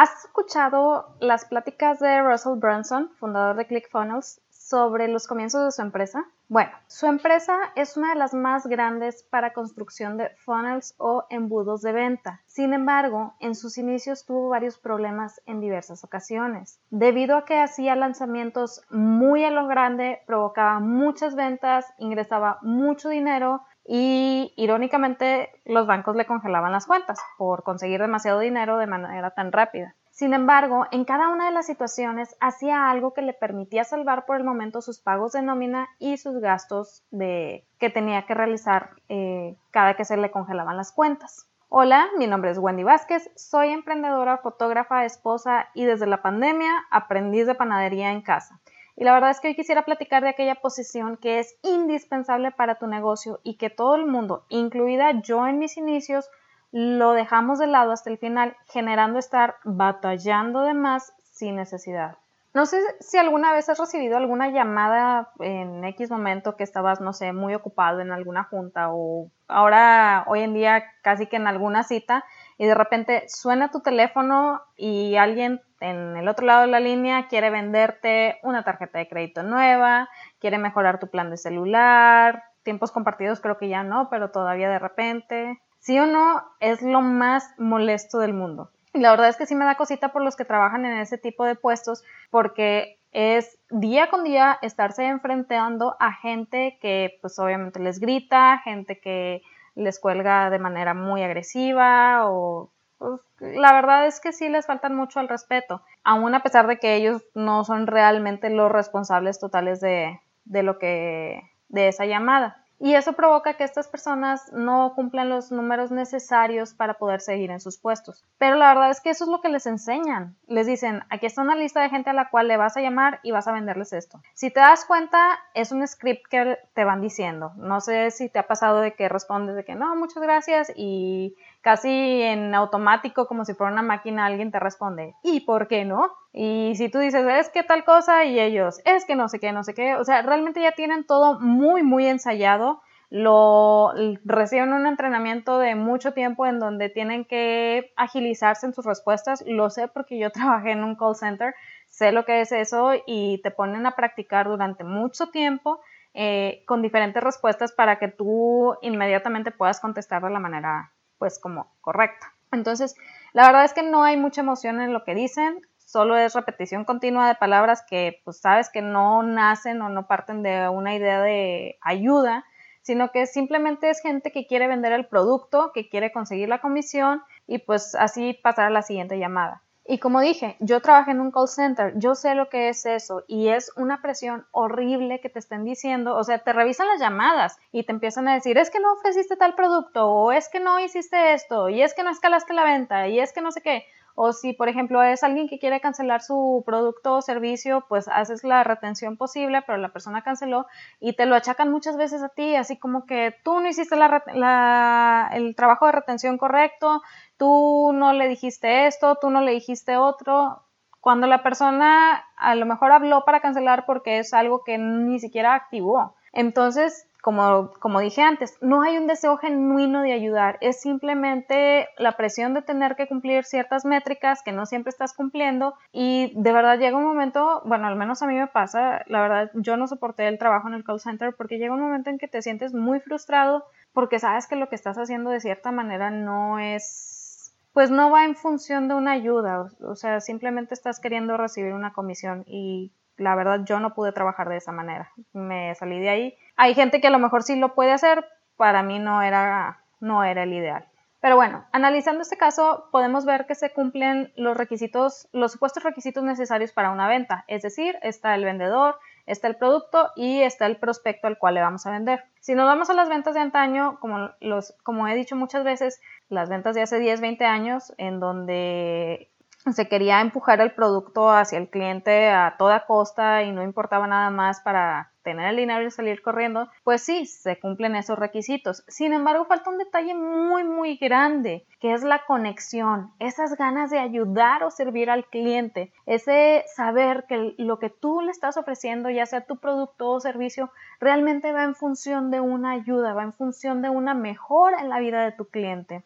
¿Has escuchado las pláticas de Russell Brunson, fundador de ClickFunnels, sobre los comienzos de su empresa? Bueno, su empresa es una de las más grandes para construcción de funnels o embudos de venta. Sin embargo, en sus inicios tuvo varios problemas en diversas ocasiones. Debido a que hacía lanzamientos muy a lo grande, provocaba muchas ventas, ingresaba mucho dinero y irónicamente los bancos le congelaban las cuentas por conseguir demasiado dinero de manera tan rápida. Sin embargo, en cada una de las situaciones hacía algo que le permitía salvar por el momento sus pagos de nómina y sus gastos de, que tenía que realizar eh, cada que se le congelaban las cuentas. Hola, mi nombre es Wendy Vázquez, soy emprendedora, fotógrafa, esposa y desde la pandemia aprendiz de panadería en casa. Y la verdad es que hoy quisiera platicar de aquella posición que es indispensable para tu negocio y que todo el mundo, incluida yo en mis inicios, lo dejamos de lado hasta el final, generando estar batallando de más sin necesidad. No sé si alguna vez has recibido alguna llamada en X momento que estabas, no sé, muy ocupado en alguna junta o ahora, hoy en día, casi que en alguna cita y de repente suena tu teléfono y alguien en el otro lado de la línea quiere venderte una tarjeta de crédito nueva, quiere mejorar tu plan de celular, tiempos compartidos creo que ya no, pero todavía de repente sí o no, es lo más molesto del mundo. Y la verdad es que sí me da cosita por los que trabajan en ese tipo de puestos porque es día con día estarse enfrentando a gente que pues obviamente les grita, gente que les cuelga de manera muy agresiva o pues, la verdad es que sí les faltan mucho al respeto, aún a pesar de que ellos no son realmente los responsables totales de, de lo que de esa llamada y eso provoca que estas personas no cumplan los números necesarios para poder seguir en sus puestos. Pero la verdad es que eso es lo que les enseñan. Les dicen, aquí está una lista de gente a la cual le vas a llamar y vas a venderles esto. Si te das cuenta, es un script que te van diciendo. No sé si te ha pasado de que respondes de que no, muchas gracias y casi en automático, como si fuera una máquina, alguien te responde, ¿y por qué no? Y si tú dices, es que tal cosa, y ellos, es que no sé qué, no sé qué, o sea, realmente ya tienen todo muy, muy ensayado, lo reciben un entrenamiento de mucho tiempo en donde tienen que agilizarse en sus respuestas, lo sé porque yo trabajé en un call center, sé lo que es eso y te ponen a practicar durante mucho tiempo eh, con diferentes respuestas para que tú inmediatamente puedas contestar de la manera pues como correcta. Entonces, la verdad es que no hay mucha emoción en lo que dicen, solo es repetición continua de palabras que pues sabes que no nacen o no parten de una idea de ayuda, sino que simplemente es gente que quiere vender el producto, que quiere conseguir la comisión y pues así pasar a la siguiente llamada. Y como dije, yo trabajé en un call center, yo sé lo que es eso y es una presión horrible que te estén diciendo, o sea, te revisan las llamadas y te empiezan a decir, es que no ofreciste tal producto o es que no hiciste esto y es que no escalaste la venta y es que no sé qué. O si, por ejemplo, es alguien que quiere cancelar su producto o servicio, pues haces la retención posible, pero la persona canceló y te lo achacan muchas veces a ti, así como que tú no hiciste el trabajo de retención correcto, tú no le dijiste esto, tú no le dijiste otro. Cuando la persona a lo mejor habló para cancelar porque es algo que ni siquiera activó. Entonces, como, como, dije antes, no hay un deseo genuino de ayudar, es simplemente la presión de tener que cumplir ciertas métricas que no siempre estás cumpliendo y de verdad llega un momento, bueno, al menos a mí me pasa, la verdad yo no soporté el trabajo en el call center porque llega un momento en que te sientes muy frustrado porque sabes que lo que estás haciendo de cierta manera no es pues no va en función de una ayuda, o sea, simplemente estás queriendo recibir una comisión y la verdad yo no pude trabajar de esa manera, me salí de ahí. Hay gente que a lo mejor sí lo puede hacer, para mí no era, no era el ideal. Pero bueno, analizando este caso, podemos ver que se cumplen los requisitos, los supuestos requisitos necesarios para una venta. Es decir, está el vendedor, está el producto y está el prospecto al cual le vamos a vender. Si nos vamos a las ventas de antaño, como, los, como he dicho muchas veces, las ventas de hace 10, 20 años, en donde se quería empujar el producto hacia el cliente a toda costa y no importaba nada más para tener el dinero y salir corriendo, pues sí, se cumplen esos requisitos. Sin embargo, falta un detalle muy, muy grande, que es la conexión, esas ganas de ayudar o servir al cliente, ese saber que lo que tú le estás ofreciendo, ya sea tu producto o servicio, realmente va en función de una ayuda, va en función de una mejora en la vida de tu cliente.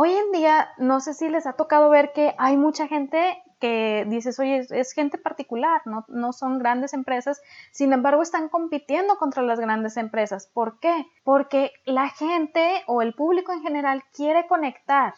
Hoy en día, no sé si les ha tocado ver que hay mucha gente que dices, oye, es, gente particular, no, no son grandes empresas, sin embargo están compitiendo contra las grandes empresas. ¿Por qué? Porque la gente o el público en general quiere conectar,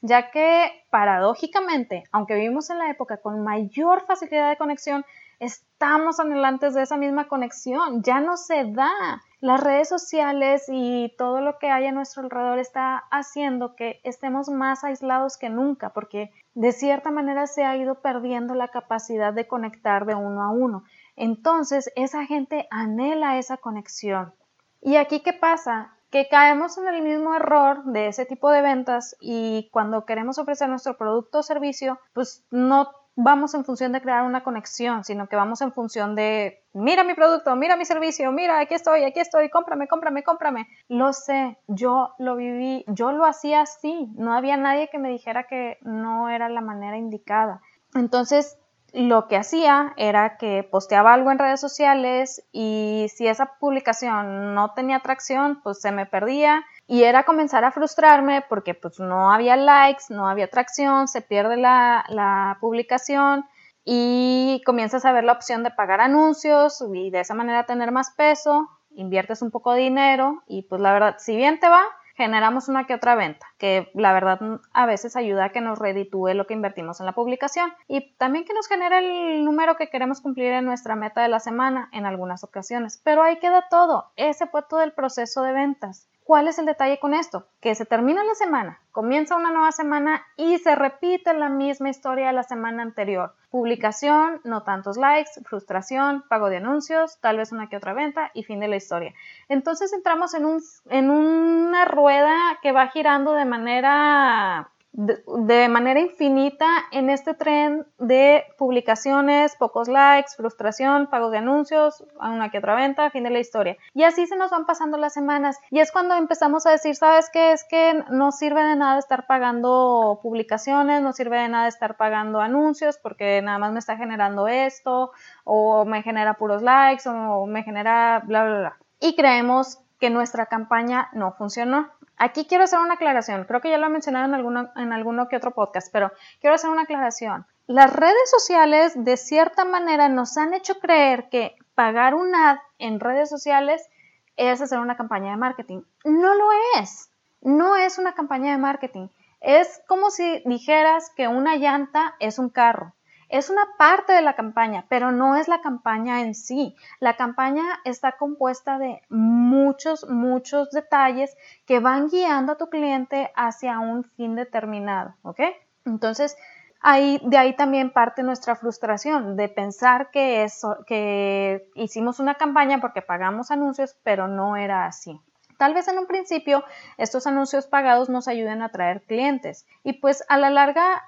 ya que paradójicamente, aunque vivimos en la época con mayor facilidad de conexión, estamos anhelantes de esa misma conexión, ya no se da. Las redes sociales y todo lo que hay a nuestro alrededor está haciendo que estemos más aislados que nunca, porque de cierta manera se ha ido perdiendo la capacidad de conectar de uno a uno. Entonces, esa gente anhela esa conexión. ¿Y aquí qué pasa? que caemos en el mismo error de ese tipo de ventas y cuando queremos ofrecer nuestro producto o servicio, pues no vamos en función de crear una conexión, sino que vamos en función de, mira mi producto, mira mi servicio, mira, aquí estoy, aquí estoy, cómprame, cómprame, cómprame. Lo sé, yo lo viví, yo lo hacía así, no había nadie que me dijera que no era la manera indicada. Entonces, lo que hacía era que posteaba algo en redes sociales y si esa publicación no tenía atracción, pues se me perdía y era comenzar a frustrarme porque pues no había likes, no había atracción, se pierde la, la publicación y comienzas a ver la opción de pagar anuncios y de esa manera tener más peso, inviertes un poco de dinero y pues la verdad, si bien te va, generamos una que otra venta, que la verdad a veces ayuda a que nos reditúe lo que invertimos en la publicación y también que nos genere el número que queremos cumplir en nuestra meta de la semana en algunas ocasiones. Pero ahí queda todo, ese fue todo el proceso de ventas. ¿Cuál es el detalle con esto? Que se termina la semana, comienza una nueva semana y se repite la misma historia de la semana anterior. Publicación, no tantos likes, frustración, pago de anuncios, tal vez una que otra venta y fin de la historia. Entonces entramos en, en una rueda que va girando de manera de, manera infinita en este tren de publicaciones, pocos likes, frustración, pago de anuncios, una que otra venta, fin de la historia. Y así se nos van pasando las semanas. Y es cuando empezamos a decir, ¿sabes qué? Es que no sirve de nada estar pagando publicaciones, no sirve de nada estar pagando anuncios porque nada más me está generando esto, o me genera puros likes, o me genera bla, bla, bla. Y creemos que nuestra campaña no funcionó. Aquí quiero hacer una aclaración, creo que ya lo he mencionado en alguno, en alguno que otro podcast, pero quiero hacer una aclaración. Las redes sociales de cierta manera nos han hecho creer que pagar un ad en redes sociales es hacer una campaña de marketing. No lo es, no es una campaña de marketing. Es como si dijeras que una llanta es un carro. Es una parte de la campaña, pero no es la campaña en sí. La campaña está compuesta de muchos, muchos detalles que van guiando a tu cliente hacia un fin determinado, ¿ok? Entonces, ahí, de ahí también parte nuestra frustración de pensar que, eso, que hicimos una campaña porque pagamos anuncios, pero no era así. Tal vez en un principio estos anuncios pagados nos ayuden a atraer clientes y pues a la larga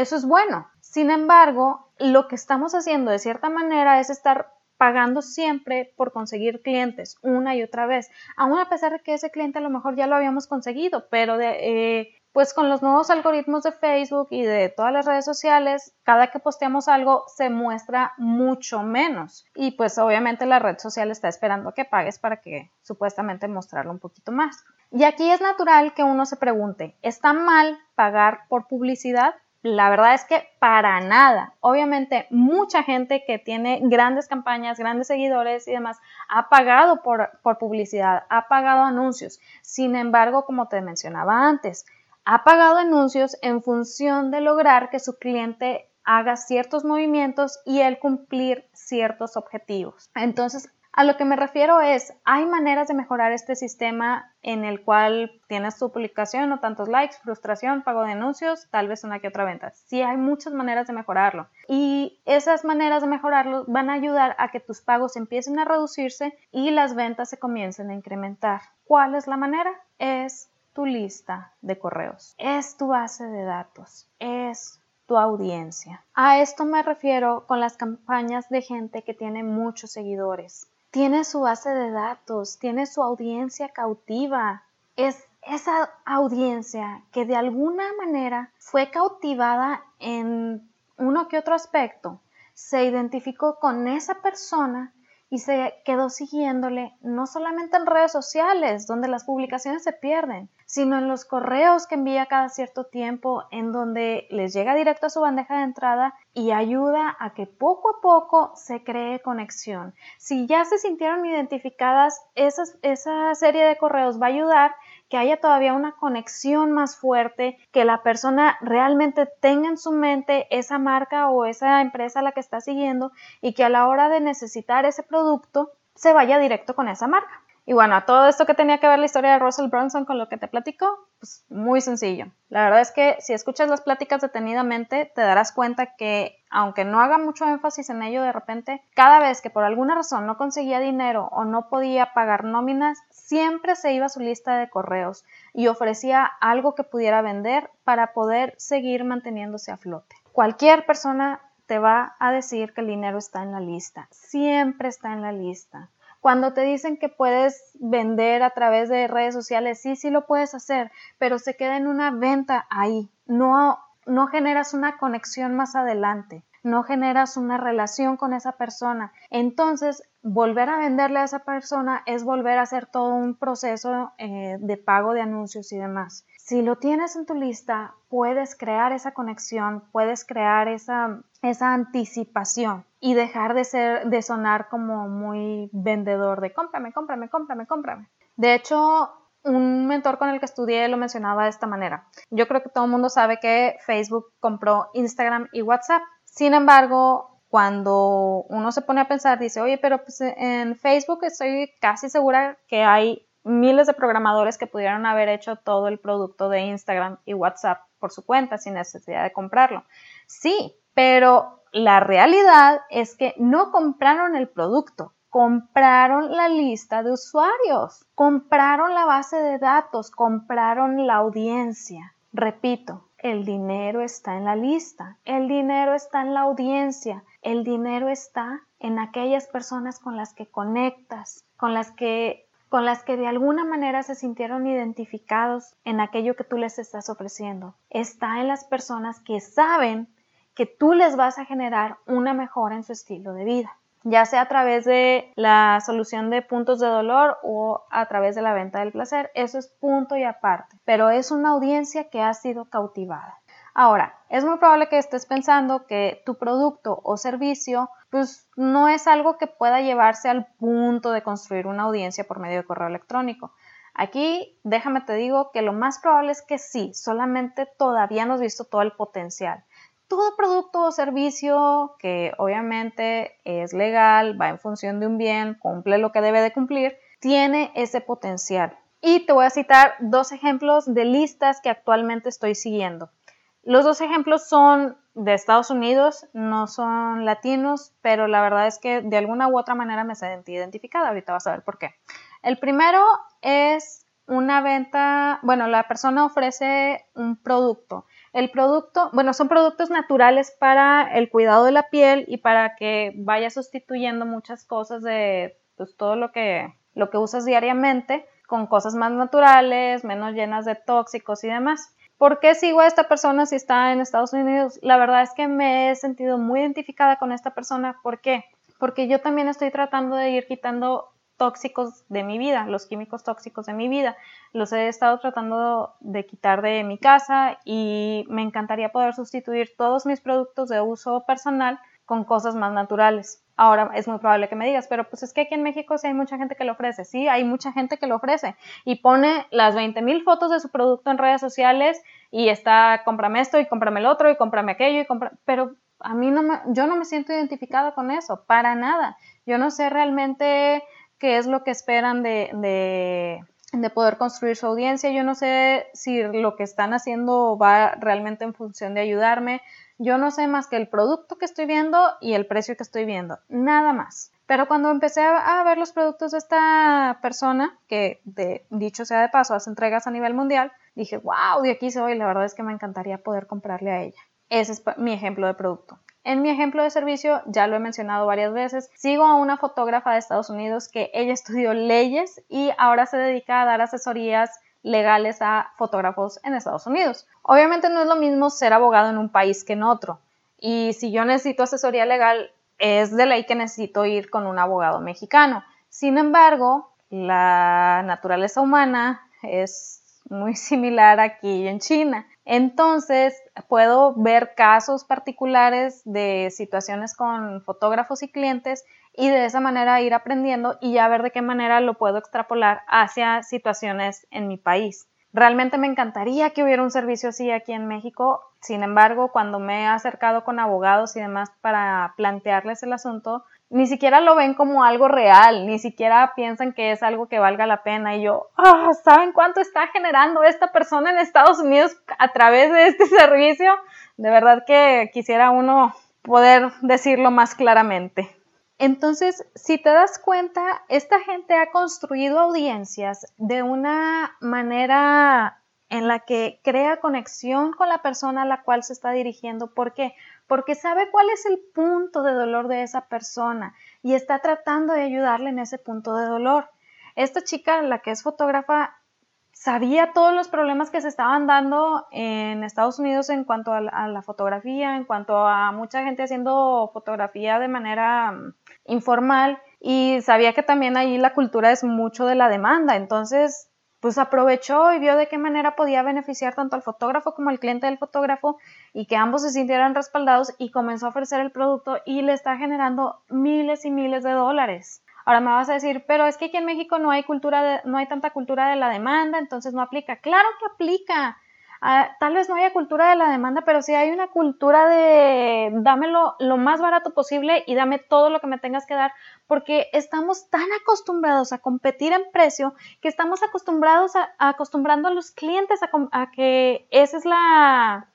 eso es bueno. Sin embargo, lo que estamos haciendo de cierta manera es estar pagando siempre por conseguir clientes una y otra vez, aún a pesar de que ese cliente a lo mejor ya lo habíamos conseguido, pero eh, pues con los nuevos algoritmos de Facebook y de todas las redes sociales, cada que posteamos algo se muestra mucho menos. Y pues obviamente la red social está esperando que pagues para que supuestamente mostrarlo un poquito más. Y aquí es natural que uno se pregunte, ¿está mal pagar por publicidad? La verdad es que para nada. Obviamente mucha gente que tiene grandes campañas, grandes seguidores y demás, ha pagado por, publicidad, ha pagado anuncios. Sin embargo, como te mencionaba antes, ha pagado anuncios en función de lograr que su cliente haga ciertos movimientos y él cumplir ciertos objetivos. Entonces, a lo que me refiero es, hay maneras de mejorar este sistema en el cual tienes tu publicación, no tantos likes, frustración, pago de anuncios, tal vez una que otra venta. Sí hay muchas maneras de mejorarlo. Y esas maneras de mejorarlo van a ayudar a que tus pagos empiecen a reducirse y las ventas se comiencen a incrementar. ¿Cuál es la manera? Es tu lista de correos, es tu base de datos, es tu audiencia. A esto me refiero con las campañas de gente que tiene muchos seguidores tiene su base de datos, tiene su audiencia cautiva. Es esa audiencia que de alguna manera fue cautivada en uno que otro aspecto, se identificó con esa persona y se quedó siguiéndole no solamente en redes sociales, donde las publicaciones se pierden, sino en los correos que envía cada cierto tiempo, en donde les llega directo a su bandeja de entrada y ayuda a que poco a poco se cree conexión. Si ya se sintieron identificadas, esa serie de correos va a ayudar que haya todavía una conexión más fuerte, que la persona realmente tenga en su mente esa marca o esa empresa a la que está siguiendo y que a la hora de necesitar ese producto se vaya directo con esa marca. Y bueno, a todo esto que tenía que ver la historia de Russell Brunson con lo que te platico, pues muy sencillo. La verdad es que si escuchas las pláticas detenidamente, te darás cuenta que, aunque no haga mucho énfasis en ello de repente, cada vez que por alguna razón no conseguía dinero o no podía pagar nóminas, siempre se iba a su lista de correos y ofrecía algo que pudiera vender para poder seguir manteniéndose a flote. Cualquier persona te va a decir que el dinero está en la lista, siempre está en la lista. Cuando te dicen que puedes vender a través de redes sociales, sí, sí lo puedes hacer, pero se queda en una venta ahí. No, no generas una conexión más adelante, no generas una relación con esa persona. Entonces, volver a venderle a esa persona es volver a hacer todo un proceso eh, de pago de anuncios y demás. Si lo tienes en tu lista, puedes crear esa conexión, puedes crear esa, esa anticipación y dejar de ser, de sonar como muy vendedor de cómprame, cómprame, cómprame, cómprame. De hecho, un mentor con el que estudié lo mencionaba de esta manera. Yo creo que todo el mundo sabe que Facebook compró Instagram y WhatsApp. Sin embargo, cuando uno se pone a pensar, dice, oye, pero pues en Facebook estoy casi segura que hay miles de programadores que pudieron haber hecho todo el producto de Instagram y WhatsApp por su cuenta sin necesidad de comprarlo. Sí, pero la realidad es que no compraron el producto, compraron la lista de usuarios, compraron la base de datos, compraron la audiencia. Repito, el dinero está en la lista, el dinero está en la audiencia, el dinero está en aquellas personas con las que conectas, con las que con las que de alguna manera se sintieron identificados en aquello que tú les estás ofreciendo. Está en las personas que saben que tú les vas a generar una mejora en su estilo de vida, ya sea a través de la solución de puntos de dolor o a través de la venta del placer. Eso es punto y aparte, pero es una audiencia que ha sido cautivada. Ahora, es muy probable que estés pensando que tu producto o servicio pues no es algo que pueda llevarse al punto de construir una audiencia por medio de correo electrónico. Aquí déjame te digo que lo más probable es que sí, solamente todavía no has visto todo el potencial. Todo producto o servicio que obviamente es legal, va en función de un bien, cumple lo que debe de cumplir, tiene ese potencial. Y te voy a citar dos ejemplos de listas que actualmente estoy siguiendo. Los dos ejemplos son de Estados Unidos, no son latinos, pero la verdad es que de alguna u otra manera me sentí identificada. Ahorita vas a ver por qué. El primero es una venta, bueno, la persona ofrece un producto. El producto, bueno, son productos naturales para el cuidado de la piel y para que vaya sustituyendo muchas cosas de pues, todo lo que, lo que usas diariamente con cosas más naturales, menos llenas de tóxicos y demás. ¿Por qué sigo a esta persona si está en Estados Unidos? La verdad es que me he sentido muy identificada con esta persona. ¿Por qué? Porque yo también estoy tratando de ir quitando tóxicos de mi vida, los químicos tóxicos de mi vida. Los he estado tratando de quitar de mi casa y me encantaría poder sustituir todos mis productos de uso personal con cosas más naturales. Ahora es muy probable que me digas, pero pues es que aquí en México sí hay mucha gente que lo ofrece. Sí, hay mucha gente que lo ofrece y pone las 20 mil fotos de su producto en redes sociales y está, cómprame esto y cómprame el otro y cómprame aquello y compra, pero a mí no me, yo no me siento identificada con eso, para nada. Yo no sé realmente qué es lo que esperan de, de, de poder construir su audiencia. Yo no sé si lo que están haciendo va realmente en función de ayudarme yo no sé más que el producto que estoy viendo y el precio que estoy viendo, nada más. Pero cuando empecé a ver los productos de esta persona, que de, dicho sea de paso, hace entregas a nivel mundial, dije, wow, de aquí soy, la verdad es que me encantaría poder comprarle a ella. Ese es mi ejemplo de producto. En mi ejemplo de servicio, ya lo he mencionado varias veces, sigo a una fotógrafa de Estados Unidos que ella estudió leyes y ahora se dedica a dar asesorías legales a fotógrafos en Estados Unidos. Obviamente no es lo mismo ser abogado en un país que en otro. Y si yo necesito asesoría legal, es de ley que necesito ir con un abogado mexicano. Sin embargo, la naturaleza humana es muy similar aquí en China. Entonces, puedo ver casos particulares de situaciones con fotógrafos y clientes y de esa manera ir aprendiendo y ya ver de qué manera lo puedo extrapolar hacia situaciones en mi país. Realmente me encantaría que hubiera un servicio así aquí en México. Sin embargo, cuando me he acercado con abogados y demás para plantearles el asunto, ni siquiera lo ven como algo real, ni siquiera piensan que es algo que valga la pena. Y yo, ah, ¿saben cuánto está generando esta persona en Estados Unidos a través de este servicio? De verdad que quisiera uno poder decirlo más claramente. Entonces, si te das cuenta, esta gente ha construido audiencias de una manera en la que crea conexión con la persona a la cual se está dirigiendo. ¿Por qué? Porque sabe cuál es el punto de dolor de esa persona y está tratando de ayudarle en ese punto de dolor. Esta chica, la que es fotógrafa, sabía todos los problemas que se estaban dando en Estados Unidos en cuanto a la, fotografía, en cuanto a mucha gente haciendo fotografía de manera mm, informal y sabía que también ahí la cultura es mucho de la demanda. Entonces, pues aprovechó y vio de qué manera podía beneficiar tanto al fotógrafo como al cliente del fotógrafo y que ambos se sintieran respaldados y comenzó a ofrecer el producto y le está generando miles y miles de dólares. Ahora me vas a decir, pero es que aquí en México no hay cultura, de, no hay tanta cultura de la demanda, entonces no aplica. Claro que aplica. Ah, tal vez no haya cultura de la demanda, pero sí hay una cultura de dámelo lo más barato posible y dame todo lo que me tengas que dar, porque estamos tan acostumbrados a competir en precio que estamos acostumbrados a, acostumbrando a los clientes a, a que esa es la,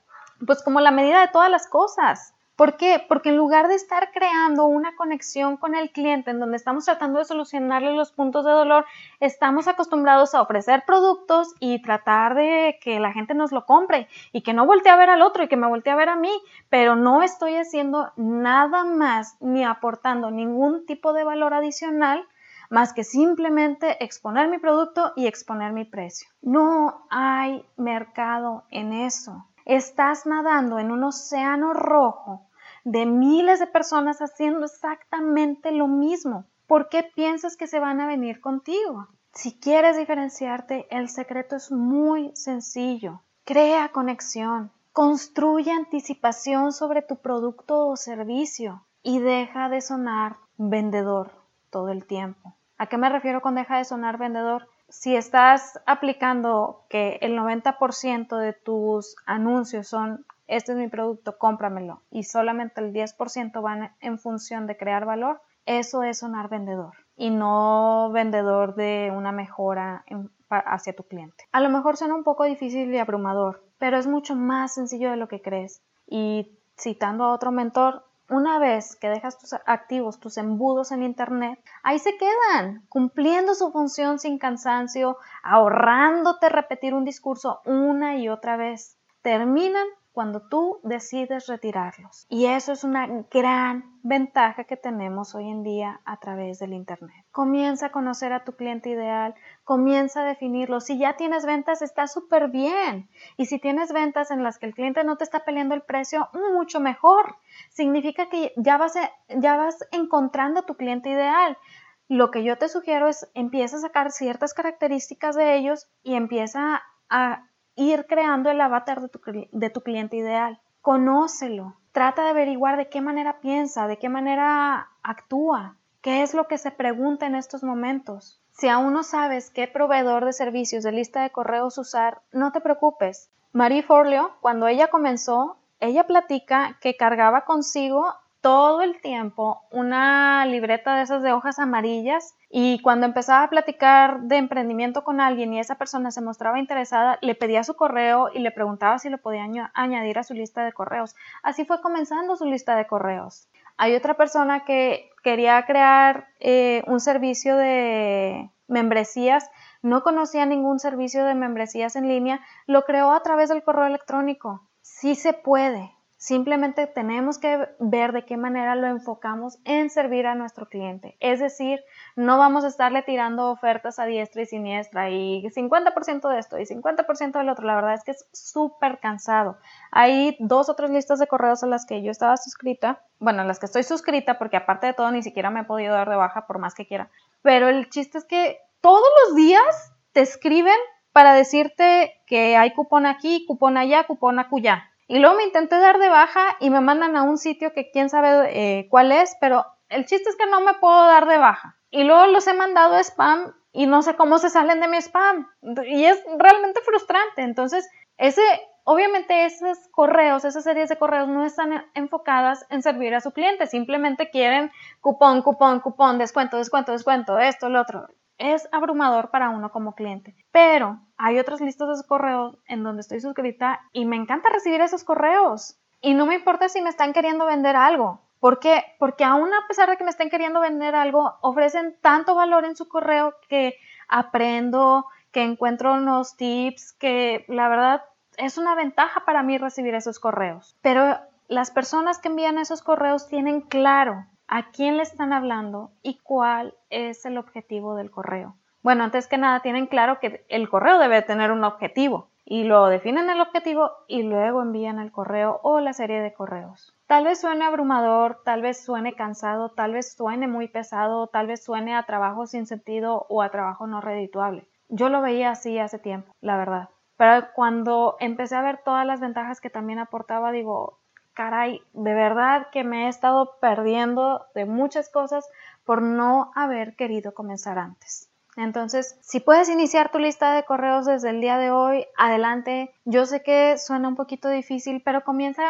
pues como la medida de todas las cosas. ¿Por qué? Porque en lugar de estar creando una conexión con el cliente en donde estamos tratando de solucionarle los puntos de dolor, estamos acostumbrados a ofrecer productos y tratar de que la gente nos lo compre y que no voltee a ver al otro y que me voltee a ver a mí, pero no estoy haciendo nada más ni aportando ningún tipo de valor adicional más que simplemente exponer mi producto y exponer mi precio. No hay mercado en eso. Estás nadando en un océano rojo de miles de personas haciendo exactamente lo mismo. ¿Por qué piensas que se van a venir contigo? Si quieres diferenciarte, el secreto es muy sencillo. Crea conexión, construye anticipación sobre tu producto o servicio y deja de sonar vendedor todo el tiempo. ¿A qué me refiero con deja de sonar vendedor? Si estás aplicando que el 90% de tus anuncios son este es mi producto, cómpramelo y solamente el 10% van en función de crear valor, eso es sonar vendedor y no vendedor de una mejora hacia tu cliente. A lo mejor suena un poco difícil y abrumador, pero es mucho más sencillo de lo que crees. Y citando a otro mentor, una vez que dejas tus activos, tus embudos en Internet, ahí se quedan, cumpliendo su función sin cansancio, ahorrándote repetir un discurso una y otra vez. Terminan cuando tú decides retirarlos. Y eso es una gran ventaja que tenemos hoy en día a través del Internet. Comienza a conocer a tu cliente ideal, comienza a definirlo. Si ya tienes ventas, está súper bien. Y si tienes ventas en las que el cliente no te está peleando el precio, mucho mejor. Significa que ya vas, ya encontrando a tu cliente ideal. Lo que yo te sugiero es empieza a sacar ciertas características de ellos y empieza a ir creando el avatar de tu, cliente ideal. Conócelo. Trata de averiguar de qué manera piensa, de qué manera actúa, qué es lo que se pregunta en estos momentos. Si aún no sabes qué proveedor de servicios de lista de correos usar, no te preocupes. Marie Forleo, cuando ella comenzó, ella platica que cargaba consigo todo el tiempo una libreta de esas de hojas amarillas y cuando empezaba a platicar de emprendimiento con alguien y esa persona se mostraba interesada, le pedía su correo y le preguntaba si lo podía añadir a su lista de correos. Así fue comenzando su lista de correos. Hay otra persona que quería crear eh, un servicio de membresías, no conocía ningún servicio de membresías en línea, lo creó a través del correo electrónico. Sí se puede, Simplemente tenemos que ver de qué manera lo enfocamos en servir a nuestro cliente. Es decir, no vamos a estarle tirando ofertas a diestra y siniestra y 50% de esto y 50% del otro. La verdad es que es súper cansado. Hay dos o tres listas de correos a las que yo estaba suscrita. Bueno, a las que estoy suscrita porque aparte de todo ni siquiera me he podido dar de baja por más que quiera. Pero el chiste es que todos los días te escriben para decirte que hay cupón aquí, cupón allá, cupón acullá. Y luego me intenté dar de baja y me mandan a un sitio que quién sabe eh, cuál es, pero el chiste es que no me puedo dar de baja. Y luego los he mandado a spam y no sé cómo se salen de mi spam. Y es realmente frustrante. Entonces, ese, obviamente esos correos, esas series de correos no están enfocadas en servir a su cliente. Simplemente quieren cupón, cupón, cupón, descuento, descuento, descuento, esto, lo otro es abrumador para uno como cliente. Pero hay otras listas de correos en donde estoy suscrita y me encanta recibir esos correos. Y no me importa si me están queriendo vender algo. ¿Por qué? Porque aún a pesar de que me estén queriendo vender algo, ofrecen tanto valor en su correo que aprendo, que encuentro unos tips, que la verdad es una ventaja para mí recibir esos correos. Pero las personas que envían esos correos tienen claro a quién le están hablando y cuál es el objetivo del correo. Bueno, antes que nada tienen claro que el correo debe tener un objetivo y lo definen el objetivo y luego envían el correo o la serie de correos. Tal vez suene abrumador, tal vez suene cansado, tal vez suene muy pesado, tal vez suene a trabajo sin sentido o a trabajo no redituable. Yo lo veía así hace tiempo, la verdad. Pero cuando empecé a ver todas las ventajas que también aportaba, digo, caray, de verdad que me he estado perdiendo de muchas cosas por no haber querido comenzar antes. Entonces, si puedes iniciar tu lista de correos desde el día de hoy, adelante. Yo sé que suena un poquito difícil, pero comienza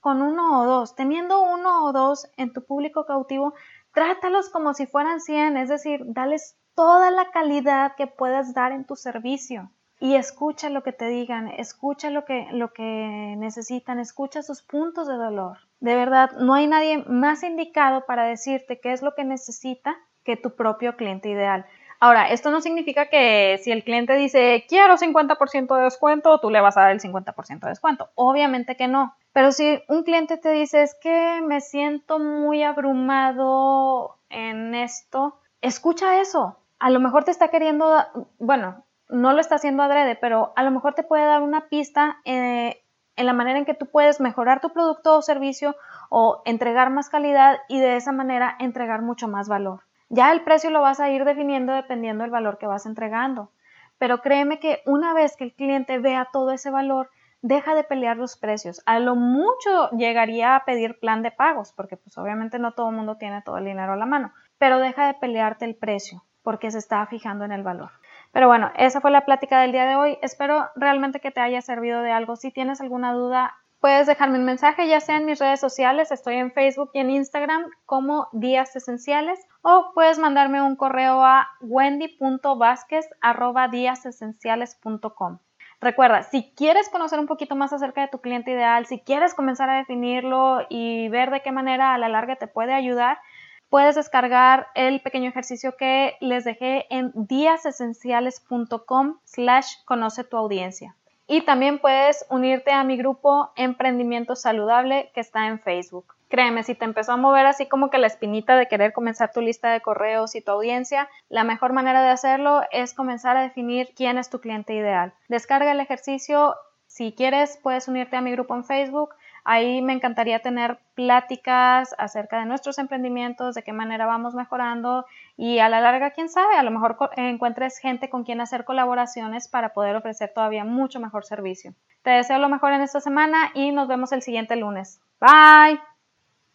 con uno o dos. Teniendo uno o dos en tu público cautivo, trátalos como si fueran 100, es decir, dales toda la calidad que puedas dar en tu servicio y escucha lo que te digan, escucha lo que, lo que necesitan, escucha sus puntos de dolor. De verdad, no hay nadie más indicado para decirte qué es lo que necesita que tu propio cliente ideal. Ahora, esto no significa que si el cliente dice quiero 50% de descuento, tú le vas a dar el 50% de descuento. Obviamente que no. Pero si un cliente te dice es que me siento muy abrumado en esto, escucha eso. A lo mejor te está queriendo, bueno, no lo está haciendo adrede, pero a lo mejor te puede dar una pista eh, en la manera en que tú puedes mejorar tu producto o servicio o entregar más calidad y de esa manera entregar mucho más valor. Ya el precio lo vas a ir definiendo dependiendo del valor que vas entregando. Pero créeme que una vez que el cliente vea todo ese valor, deja de pelear los precios. A lo mucho llegaría a pedir plan de pagos, porque pues obviamente no todo el mundo tiene todo el dinero a la mano, pero deja de pelearte el precio porque se está fijando en el valor. Pero bueno, esa fue la plática del día de hoy. Espero realmente que te haya servido de algo. Si tienes alguna duda, puedes dejarme un mensaje, ya sea en mis redes sociales, estoy en Facebook y en Instagram como Días Esenciales, o puedes mandarme un correo a wendy.vásquez.com. Recuerda, si quieres conocer un poquito más acerca de tu cliente ideal, si quieres comenzar a definirlo y ver de qué manera a la larga te puede ayudar, puedes descargar el pequeño ejercicio que les dejé en díasesenciales.com slash conoce tu audiencia. Y también puedes unirte a mi grupo Emprendimiento Saludable que está en Facebook. Créeme, si te empezó a mover así como que la espinita de querer comenzar tu lista de correos y tu audiencia, la mejor manera de hacerlo es comenzar a definir quién es tu cliente ideal. Descarga el ejercicio. Si quieres, puedes unirte a mi grupo en Facebook Ahí me encantaría tener pláticas acerca de nuestros emprendimientos, de qué manera vamos mejorando y a la larga, quién sabe, a lo mejor encuentres gente con quien hacer colaboraciones para poder ofrecer todavía mucho mejor servicio. Te deseo lo mejor en esta semana y nos vemos el siguiente lunes. Bye.